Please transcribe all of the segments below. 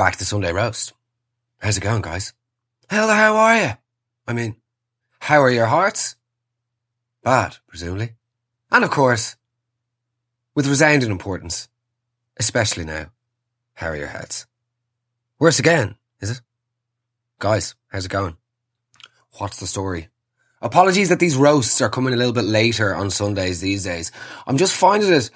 Back to the Sunday Roast. How's it going, guys? Hell, how are you? I mean, how are your hearts? Bad, presumably. And of course, with resounding importance, especially now, how are your heads? Worse again, is it? Guys, how's it going? What's the story? Apologies that these roasts are coming a little bit later on Sundays these days. I'm just finding it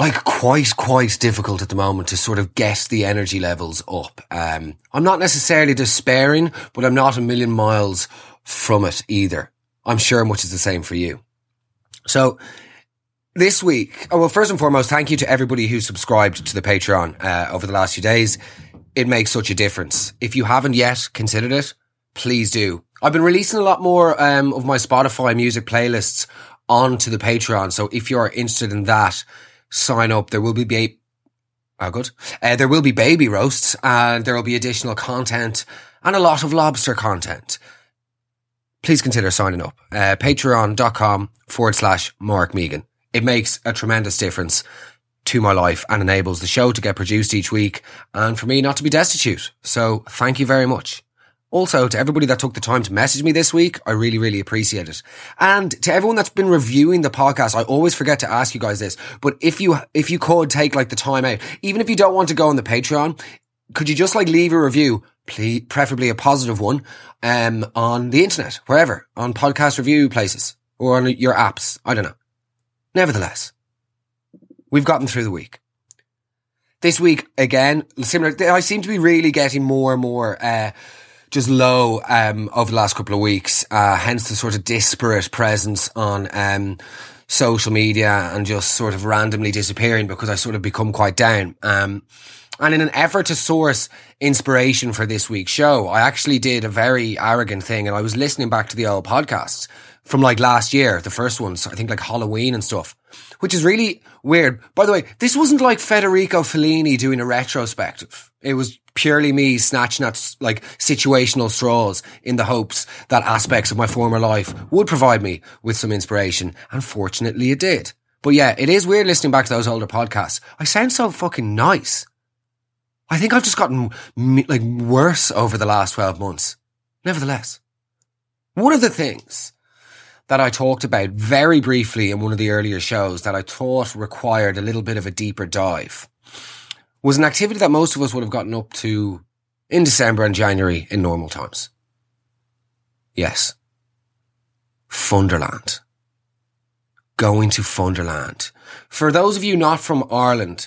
like quite, quite difficult at the moment to sort of get the energy levels up. Um, I'm not necessarily despairing, but I'm not a million miles from it either. I'm sure much is the same for you. So this week, oh, well, first and foremost, thank you to everybody who subscribed to the Patreon uh, over the last few days. It makes such a difference. If you haven't yet considered it, please do. I've been releasing a lot more um, of my Spotify music playlists onto the Patreon. So if you're interested in that, sign up. There will be ba- oh, good. Uh, there will be baby roasts and there will be additional content and a lot of lobster content. Please consider signing up. Uh, Patreon.com forward slash Mark Megan. It makes a tremendous difference to my life and enables the show to get produced each week and for me not to be destitute. So thank you very much. Also, to everybody that took the time to message me this week, I really, really appreciate it. And to everyone that's been reviewing the podcast, I always forget to ask you guys this, but if you, if you could take like the time out, even if you don't want to go on the Patreon, could you just like leave a review, please, preferably a positive one, um, on the internet, wherever, on podcast review places or on your apps? I don't know. Nevertheless, we've gotten through the week. This week, again, similar, I seem to be really getting more and more, uh, just low um, over the last couple of weeks. Uh, hence the sort of disparate presence on um, social media and just sort of randomly disappearing because I sort of become quite down. Um, and in an effort to source inspiration for this week's show, I actually did a very arrogant thing and I was listening back to the old podcasts from like last year, the first ones, I think like Halloween and stuff, which is really weird. By the way, this wasn't like Federico Fellini doing a retrospective. It was purely me snatching at like situational straws in the hopes that aspects of my former life would provide me with some inspiration. And fortunately it did. But yeah, it is weird listening back to those older podcasts. I sound so fucking nice. I think I've just gotten like worse over the last 12 months. Nevertheless, one of the things that I talked about very briefly in one of the earlier shows that I thought required a little bit of a deeper dive was an activity that most of us would have gotten up to in December and January in normal times. Yes. Funderland. Going to Funderland. For those of you not from Ireland,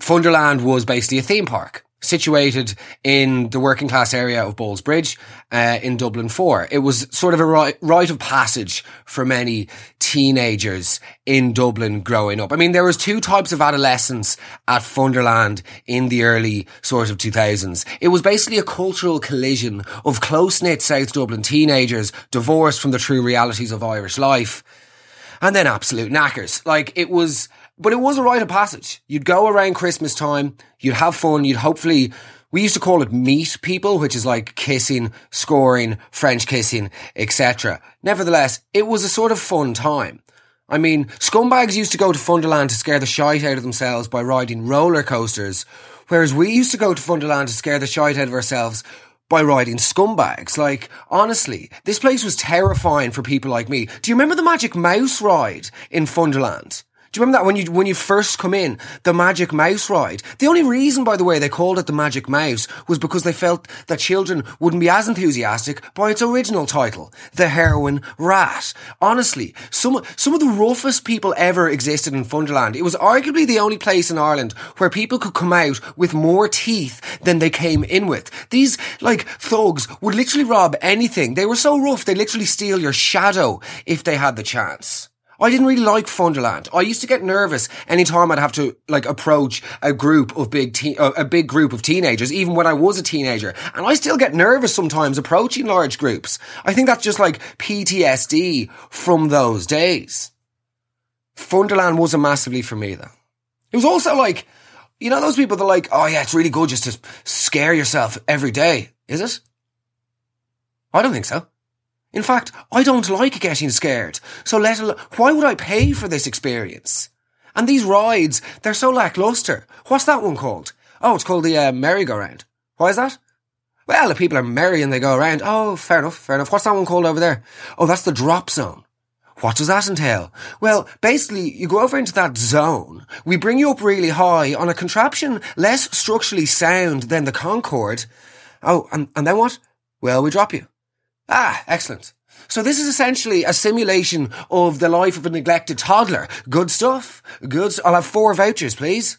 Funderland was basically a theme park situated in the working class area of Ballsbridge uh, in Dublin 4. It was sort of a rite of passage for many teenagers in Dublin growing up. I mean, there was two types of adolescence at Funderland in the early sort of 2000s. It was basically a cultural collision of close-knit South Dublin teenagers divorced from the true realities of Irish life and then absolute knackers. Like it was but it was a rite of passage. You'd go around Christmas time, you'd have fun, you'd hopefully, we used to call it meet people, which is like kissing, scoring, French kissing, etc. Nevertheless, it was a sort of fun time. I mean, scumbags used to go to Funderland to scare the shite out of themselves by riding roller coasters, whereas we used to go to Funderland to scare the shite out of ourselves by riding scumbags. Like, honestly, this place was terrifying for people like me. Do you remember the Magic Mouse ride in Funderland? Do you remember that when you when you first come in, the Magic Mouse ride? The only reason, by the way, they called it the Magic Mouse was because they felt that children wouldn't be as enthusiastic by its original title, the Heroin Rat. Honestly, some some of the roughest people ever existed in Funderland. It was arguably the only place in Ireland where people could come out with more teeth than they came in with. These like thugs would literally rob anything. They were so rough they literally steal your shadow if they had the chance. I didn't really like Funderland. I used to get nervous anytime I'd have to like approach a group of big teen, uh, a big group of teenagers, even when I was a teenager. And I still get nervous sometimes approaching large groups. I think that's just like PTSD from those days. Funderland wasn't massively for me though. It was also like, you know, those people that are like, oh yeah, it's really good just to scare yourself every day. Is it? I don't think so. In fact, I don't like getting scared. So let alone, why would I pay for this experience? And these rides, they're so lackluster. What's that one called? Oh, it's called the uh, merry-go-round. Why is that? Well, the people are merry and they go around. Oh, fair enough, fair enough. What's that one called over there? Oh, that's the drop zone. What does that entail? Well, basically, you go over into that zone. We bring you up really high on a contraption less structurally sound than the Concorde. Oh, and, and then what? Well, we drop you. Ah, excellent. So this is essentially a simulation of the life of a neglected toddler. Good stuff. Good. I'll have four vouchers, please.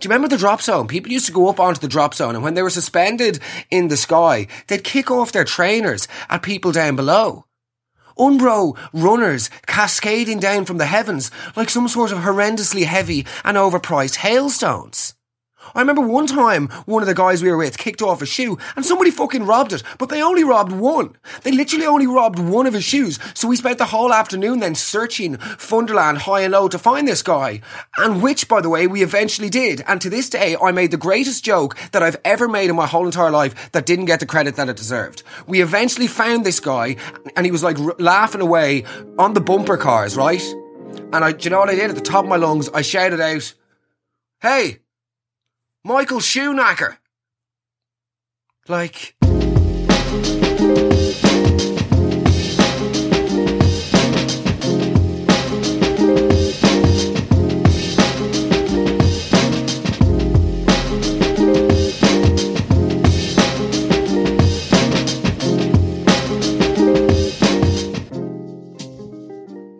Do you remember the drop zone? People used to go up onto the drop zone and when they were suspended in the sky, they'd kick off their trainers at people down below. Umbro runners cascading down from the heavens like some sort of horrendously heavy and overpriced hailstones. I remember one time one of the guys we were with kicked off a shoe and somebody fucking robbed it, but they only robbed one. They literally only robbed one of his shoes. So we spent the whole afternoon then searching Funderland high and low to find this guy. And which, by the way, we eventually did. And to this day, I made the greatest joke that I've ever made in my whole entire life that didn't get the credit that it deserved. We eventually found this guy and he was like r- laughing away on the bumper cars, right? And I, do you know what I did? At the top of my lungs, I shouted out, Hey, Michael Shoeknacker. Like.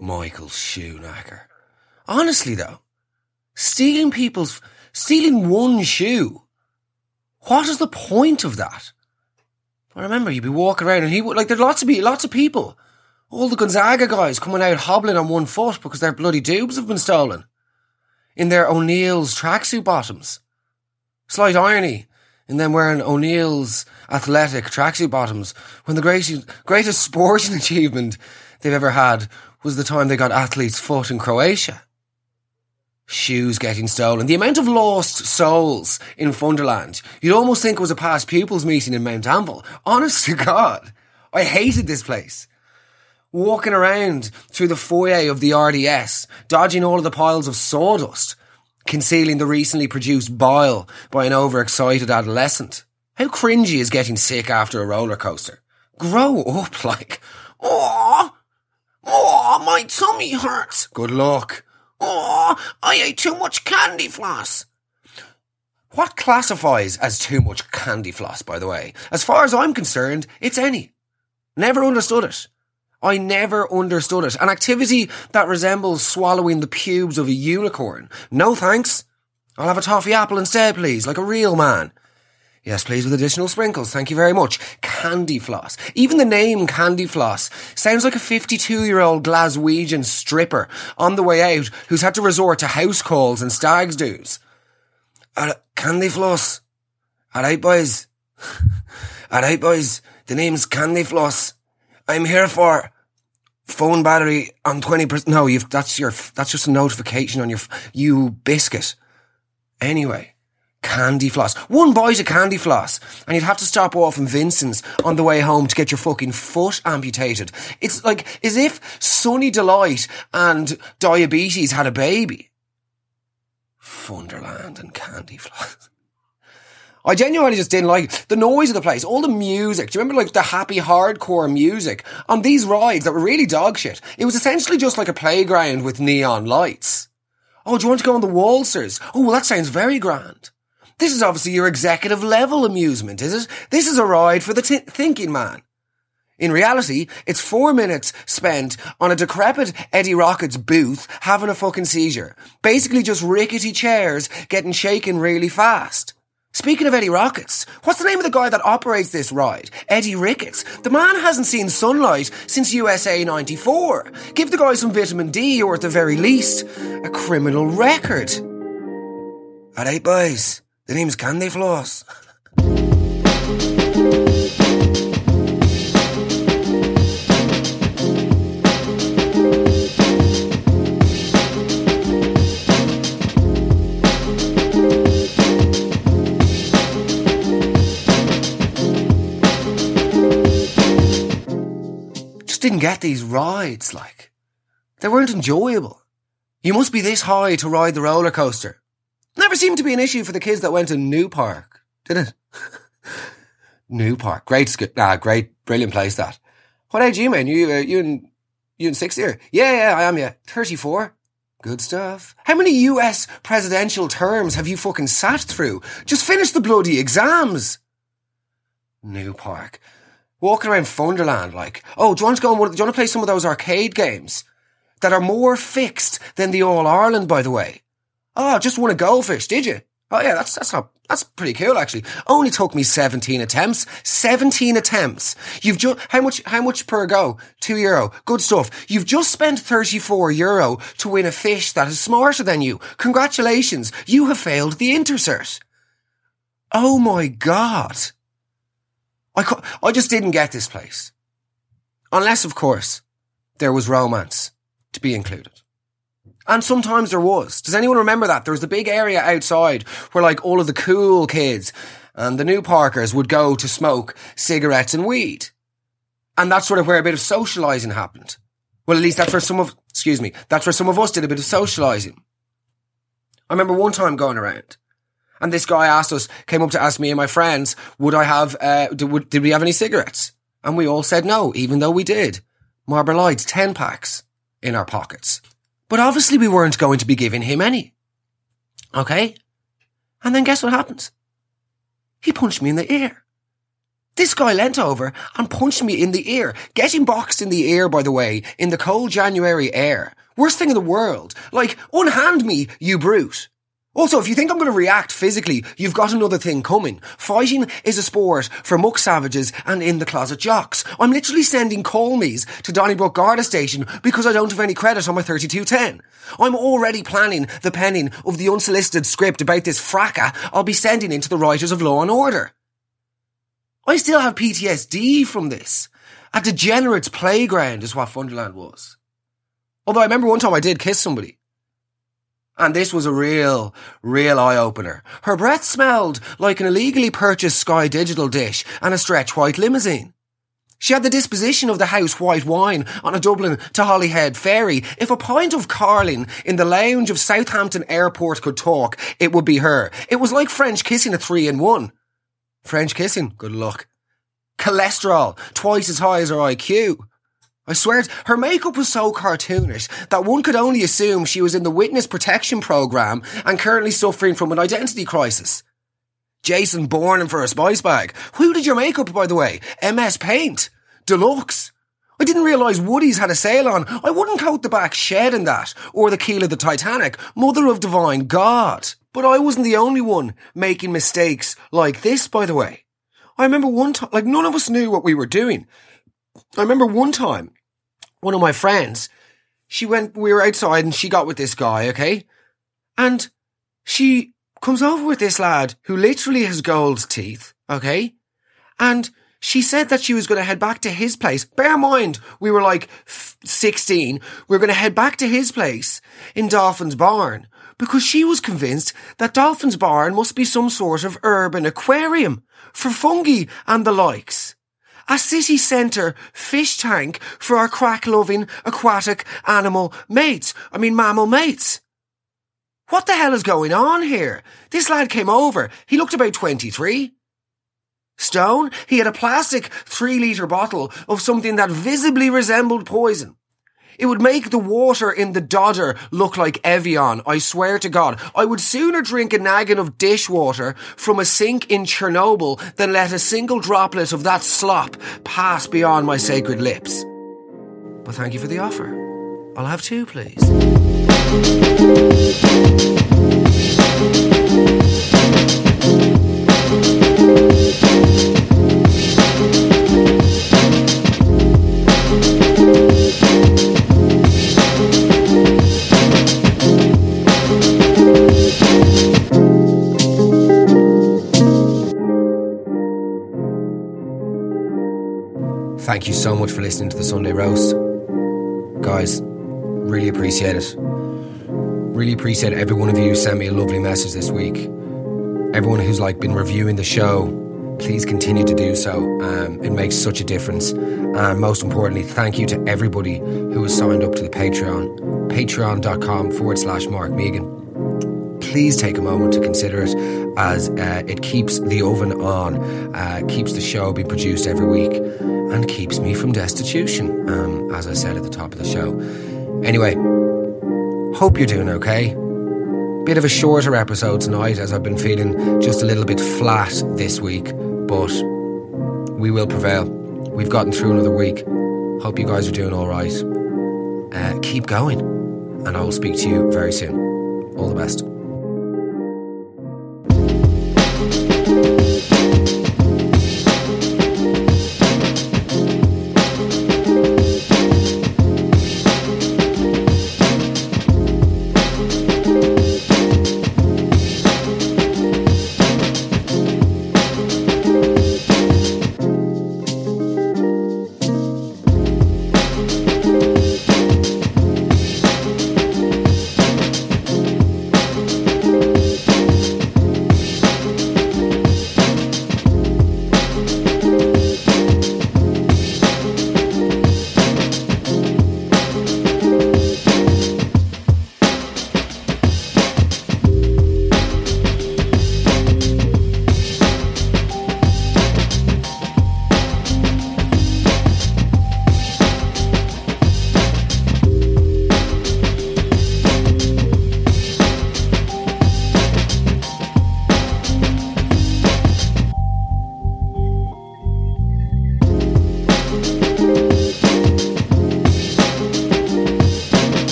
Michael Shoeknacker. Honestly, though, stealing people's Stealing one shoe. What is the point of that? I remember you'd be walking around and he would, like, there'd lots of, be, lots of people. All the Gonzaga guys coming out hobbling on one foot because their bloody dubs have been stolen. In their O'Neill's tracksuit bottoms. Slight irony in them wearing O'Neill's athletic tracksuit bottoms when the greatest, greatest sporting achievement they've ever had was the time they got athlete's foot in Croatia shoes getting stolen, the amount of lost souls in Funderland. You'd almost think it was a past pupils meeting in Mount Anville. Honest to God, I hated this place. Walking around through the foyer of the RDS, dodging all of the piles of sawdust, concealing the recently produced bile by an overexcited adolescent. How cringy is getting sick after a roller coaster? Grow up, like, oh, oh, my tummy hurts. Good luck. Oh, I ate too much candy floss. What classifies as too much candy floss, by the way? As far as I'm concerned, it's any. Never understood it. I never understood it. An activity that resembles swallowing the pubes of a unicorn. No thanks. I'll have a toffee apple instead, please, like a real man. Yes, please, with additional sprinkles. Thank you very much. Candy floss. Even the name Candy Floss sounds like a 52 year old Glaswegian stripper on the way out who's had to resort to house calls and stag's do's. Uh, candy Floss. Alright, boys. Alright, boys. The name's Candy Floss. I'm here for phone battery on 20%. No, that's your, that's just a notification on your, you biscuit. Anyway candy floss. One buys a candy floss, and you'd have to stop off in Vincent's on the way home to get your fucking foot amputated. It's like as if Sunny Delight and diabetes had a baby. Funderland and candy floss. I genuinely just didn't like the noise of the place, all the music. Do you remember like the happy hardcore music on these rides that were really dog shit? It was essentially just like a playground with neon lights. Oh, do you want to go on the waltzers? Oh, well, that sounds very grand. This is obviously your executive level amusement, is it? This is a ride for the t- thinking man. In reality, it's four minutes spent on a decrepit Eddie Rockets booth having a fucking seizure. Basically just rickety chairs getting shaken really fast. Speaking of Eddie Rockets, what's the name of the guy that operates this ride? Eddie Ricketts. The man hasn't seen sunlight since USA 94. Give the guy some vitamin D or at the very least, a criminal record. Alright boys, the name's Candy Floss. Just didn't get these rides, like. They weren't enjoyable. You must be this high to ride the roller coaster. Never seemed to be an issue for the kids that went to New Park, did it? New Park, great, school, ah, great, brilliant place. That. What age are you, man? You, uh, you in, you in sixth year? Yeah, yeah, I am. Yeah, thirty-four. Good stuff. How many US presidential terms have you fucking sat through? Just finish the bloody exams. New Park. Walking around Funderland like, oh, do you want to go and, do you want to play some of those arcade games that are more fixed than the All Ireland, by the way? Oh, just won a goldfish, did you? Oh yeah, that's, that's not, that's pretty cool actually. Only took me 17 attempts. 17 attempts. You've just, how much, how much per go? Two euro. Good stuff. You've just spent 34 euro to win a fish that is smarter than you. Congratulations. You have failed the intercert. Oh my God. I, I just didn't get this place. Unless, of course, there was romance to be included. And sometimes there was. Does anyone remember that? There was a big area outside where like all of the cool kids and the new parkers would go to smoke cigarettes and weed. And that's sort of where a bit of socializing happened. Well, at least that's where some of, excuse me, that's where some of us did a bit of socializing. I remember one time going around and this guy asked us, came up to ask me and my friends, would I have, uh, did, did we have any cigarettes? And we all said no, even though we did. Marlboro Lights, 10 packs in our pockets. But obviously we weren't going to be giving him any. Okay? And then guess what happens? He punched me in the ear. This guy leant over and punched me in the ear. Getting boxed in the ear, by the way, in the cold January air. Worst thing in the world. Like, unhand me, you brute. Also, if you think I'm going to react physically, you've got another thing coming. Fighting is a sport for muck savages and in the closet jocks. I'm literally sending call me's to Donnybrook Garda Station because I don't have any credit on my 3210. I'm already planning the penning of the unsolicited script about this fracas I'll be sending into the writers of Law and Order. I still have PTSD from this. A degenerate's playground is what Funderland was. Although I remember one time I did kiss somebody. And this was a real, real eye opener. Her breath smelled like an illegally purchased Sky Digital dish and a stretch white limousine. She had the disposition of the house white wine on a Dublin to Holyhead ferry. If a pint of Carling in the lounge of Southampton Airport could talk, it would be her. It was like French kissing a three in one. French kissing, good luck. Cholesterol, twice as high as her IQ. I swear, her makeup was so cartoonish that one could only assume she was in the witness protection program and currently suffering from an identity crisis. Jason Bourne for a spice bag. Who did your makeup, by the way? MS Paint. Deluxe. I didn't realise Woody's had a sale on. I wouldn't coat the back shed in that, or the keel of the Titanic. Mother of divine God. But I wasn't the only one making mistakes like this, by the way. I remember one time, like none of us knew what we were doing. I remember one time one of my friends, she went, we were outside and she got with this guy, okay? And she comes over with this lad who literally has gold teeth, okay? And she said that she was going to head back to his place. Bear in mind, we were like 16. We're going to head back to his place in Dolphin's Barn because she was convinced that Dolphin's Barn must be some sort of urban aquarium for fungi and the likes a city centre fish tank for our crack loving aquatic animal mates. I mean, mammal mates. What the hell is going on here? This lad came over. He looked about 23. Stone, he had a plastic three litre bottle of something that visibly resembled poison. It would make the water in the Dodder look like Evian, I swear to God. I would sooner drink a naggin of dishwater from a sink in Chernobyl than let a single droplet of that slop pass beyond my sacred lips. But thank you for the offer. I'll have two, please. Thank you so much for listening to the Sunday Roast. Guys, really appreciate it. Really appreciate every one of you who sent me a lovely message this week. Everyone who's like been reviewing the show, please continue to do so. Um, it makes such a difference. And most importantly, thank you to everybody who has signed up to the Patreon. Patreon.com forward slash Mark Megan please take a moment to consider it as uh, it keeps the oven on, uh, keeps the show being produced every week, and keeps me from destitution, um, as I said at the top of the show. Anyway, hope you're doing okay. Bit of a shorter episode tonight as I've been feeling just a little bit flat this week, but we will prevail. We've gotten through another week. Hope you guys are doing all right. Uh, keep going, and I will speak to you very soon. All the best.